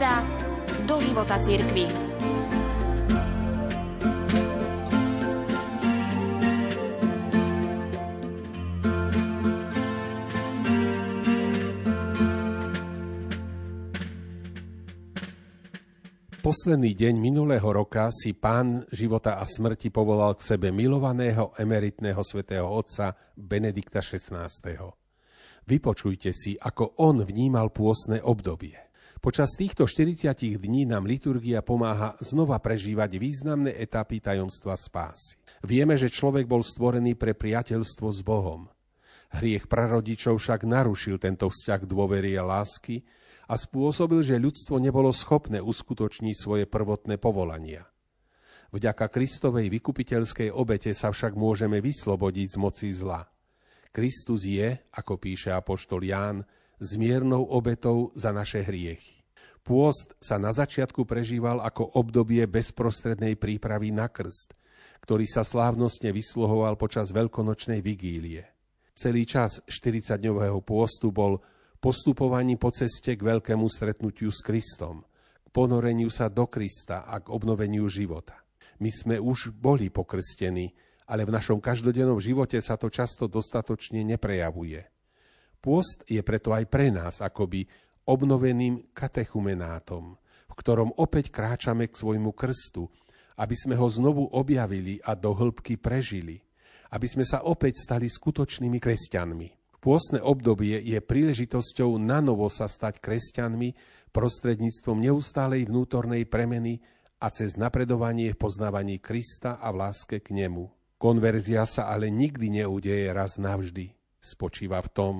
sonda do života cirkvi. posledný deň minulého roka si pán života a smrti povolal k sebe milovaného emeritného svätého otca Benedikta XVI. Vypočujte si, ako on vnímal pôsne obdobie. Počas týchto 40 dní nám liturgia pomáha znova prežívať významné etapy tajomstva spásy. Vieme, že človek bol stvorený pre priateľstvo s Bohom. Hriech prarodičov však narušil tento vzťah dôvery a lásky, a spôsobil, že ľudstvo nebolo schopné uskutočniť svoje prvotné povolania. Vďaka Kristovej vykupiteľskej obete sa však môžeme vyslobodiť z moci zla. Kristus je, ako píše apoštol Ján, zmiernou obetou za naše hriechy. Pôst sa na začiatku prežíval ako obdobie bezprostrednej prípravy na krst, ktorý sa slávnostne vysluhoval počas veľkonočnej vigílie. Celý čas 40-dňového pôstu bol postupovaní po ceste k veľkému stretnutiu s Kristom, k ponoreniu sa do Krista a k obnoveniu života. My sme už boli pokrstení, ale v našom každodennom živote sa to často dostatočne neprejavuje. Pôst je preto aj pre nás akoby obnoveným katechumenátom, v ktorom opäť kráčame k svojmu krstu, aby sme ho znovu objavili a do hĺbky prežili, aby sme sa opäť stali skutočnými kresťanmi. Pôstne obdobie je príležitosťou na novo sa stať kresťanmi prostredníctvom neustálej vnútornej premeny a cez napredovanie v poznávaní Krista a v láske k nemu. Konverzia sa ale nikdy neudeje raz navždy. Spočíva v tom,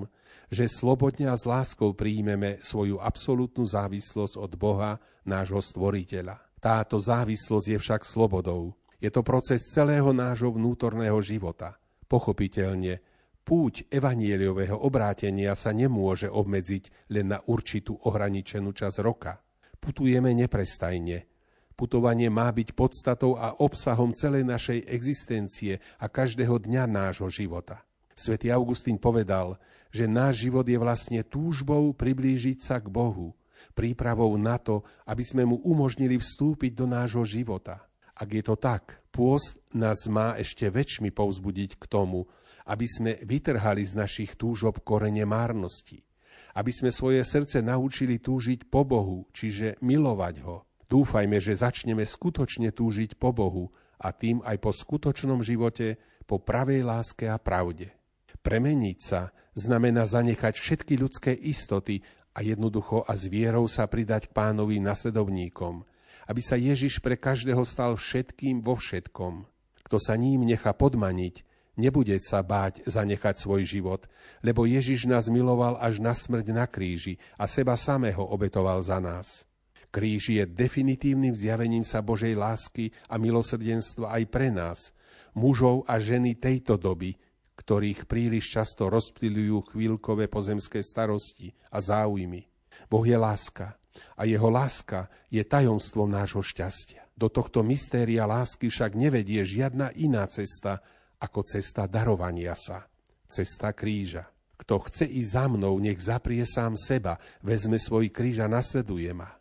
že slobodne a s láskou príjmeme svoju absolútnu závislosť od Boha, nášho stvoriteľa. Táto závislosť je však slobodou. Je to proces celého nášho vnútorného života. Pochopiteľne, Púť evanieliového obrátenia sa nemôže obmedziť len na určitú ohraničenú časť roka. Putujeme neprestajne. Putovanie má byť podstatou a obsahom celej našej existencie a každého dňa nášho života. Svetý Augustín povedal, že náš život je vlastne túžbou priblížiť sa k Bohu, prípravou na to, aby sme mu umožnili vstúpiť do nášho života. Ak je to tak, pôst nás má ešte väčšmi povzbudiť k tomu, aby sme vytrhali z našich túžob korene márnosti, aby sme svoje srdce naučili túžiť po Bohu, čiže milovať ho. Dúfajme, že začneme skutočne túžiť po Bohu a tým aj po skutočnom živote, po pravej láske a pravde. Premeniť sa znamená zanechať všetky ľudské istoty a jednoducho a s vierou sa pridať k pánovi nasledovníkom, aby sa Ježiš pre každého stal všetkým vo všetkom. Kto sa ním nechá podmaniť, Nebude sa báť zanechať svoj život, lebo Ježiš nás miloval až na smrť na kríži a seba samého obetoval za nás. Kríž je definitívnym zjavením sa Božej lásky a milosrdenstva aj pre nás, mužov a ženy tejto doby, ktorých príliš často rozptýľujú chvíľkové pozemské starosti a záujmy. Boh je láska a jeho láska je tajomstvom nášho šťastia. Do tohto mystéria lásky však nevedie žiadna iná cesta, ako cesta darovania sa, cesta kríža. Kto chce ísť za mnou, nech zaprie sám seba, vezme svoj kríž a nasleduje ma.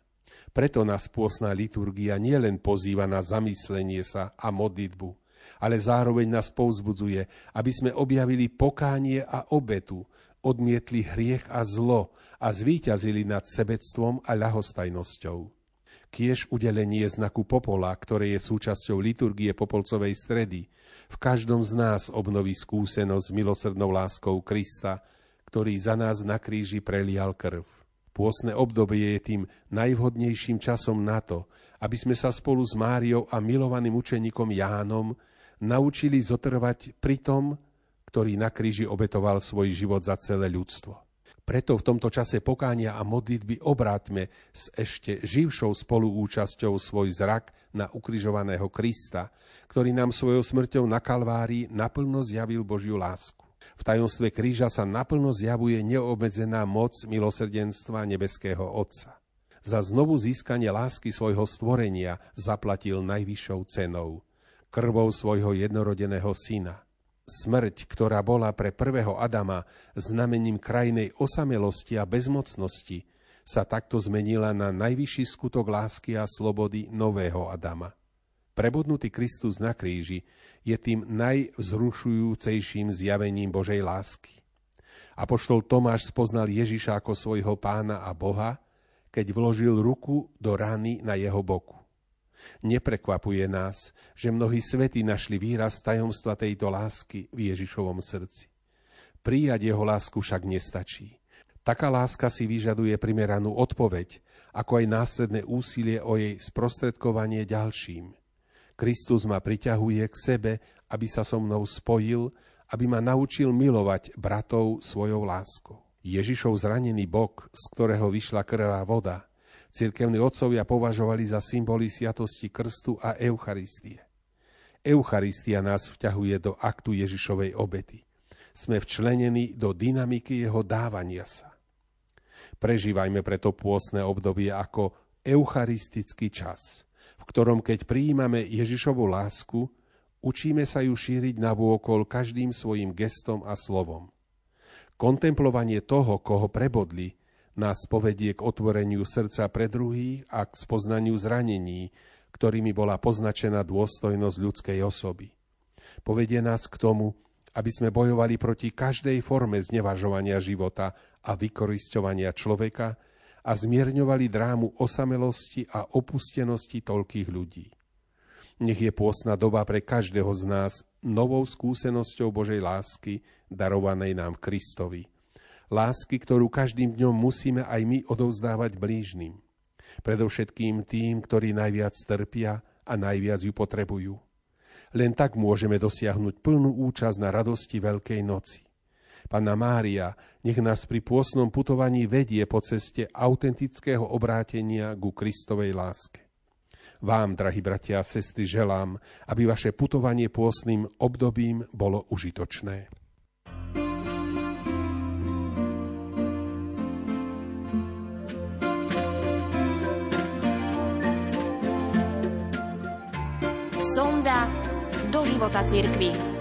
Preto nás pôsna liturgia nielen pozýva na zamyslenie sa a modlitbu, ale zároveň nás povzbudzuje, aby sme objavili pokánie a obetu, odmietli hriech a zlo a zvíťazili nad sebectvom a ľahostajnosťou. Kiež udelenie znaku popola, ktoré je súčasťou liturgie popolcovej stredy, v každom z nás obnoví skúsenosť s milosrdnou láskou Krista, ktorý za nás na kríži prelial krv. Pôsne obdobie je tým najvhodnejším časom na to, aby sme sa spolu s Máriou a milovaným učeníkom Jánom naučili zotrvať pri tom, ktorý na kríži obetoval svoj život za celé ľudstvo. Preto v tomto čase pokánia a modlitby obrátme s ešte živšou spoluúčasťou svoj zrak na ukrižovaného Krista, ktorý nám svojou smrťou na Kalvárii naplno zjavil Božiu lásku. V tajomstve kríža sa naplno zjavuje neobmedzená moc milosrdenstva nebeského Otca. Za znovu získanie lásky svojho stvorenia zaplatil najvyššou cenou, krvou svojho jednorodeného syna – Smrť, ktorá bola pre prvého Adama znamením krajnej osamelosti a bezmocnosti, sa takto zmenila na najvyšší skutok lásky a slobody nového Adama. Prebodnutý Kristus na kríži je tým najvzrušujúcejším zjavením Božej lásky. Apoštol Tomáš spoznal Ježiša ako svojho pána a Boha, keď vložil ruku do rany na jeho boku. Neprekvapuje nás, že mnohí svety našli výraz tajomstva tejto lásky v Ježišovom srdci. Prijať jeho lásku však nestačí. Taká láska si vyžaduje primeranú odpoveď, ako aj následné úsilie o jej sprostredkovanie ďalším. Kristus ma priťahuje k sebe, aby sa so mnou spojil, aby ma naučil milovať bratov svojou láskou. Ježišov zranený bok, z ktorého vyšla krvá voda, cirkevní otcovia považovali za symboly sviatosti krstu a Eucharistie. Eucharistia nás vťahuje do aktu Ježišovej obety. Sme včlenení do dynamiky jeho dávania sa. Prežívajme preto pôsne obdobie ako eucharistický čas, v ktorom keď prijímame Ježišovu lásku, učíme sa ju šíriť na vôkol každým svojim gestom a slovom. Kontemplovanie toho, koho prebodli, nás povedie k otvoreniu srdca pre druhých a k spoznaniu zranení, ktorými bola poznačená dôstojnosť ľudskej osoby. Povedie nás k tomu, aby sme bojovali proti každej forme znevažovania života a vykorisťovania človeka a zmierňovali drámu osamelosti a opustenosti toľkých ľudí. Nech je pôsna doba pre každého z nás novou skúsenosťou Božej lásky, darovanej nám Kristovi. Lásky, ktorú každým dňom musíme aj my odovzdávať blížnym. Predovšetkým tým, ktorí najviac trpia a najviac ju potrebujú. Len tak môžeme dosiahnuť plnú účasť na radosti Veľkej noci. Pana Mária, nech nás pri pôsnom putovaní vedie po ceste autentického obrátenia ku Kristovej láske. Vám, drahí bratia a sestry, želám, aby vaše putovanie pôsnym obdobím bolo užitočné. Do života cirkvi.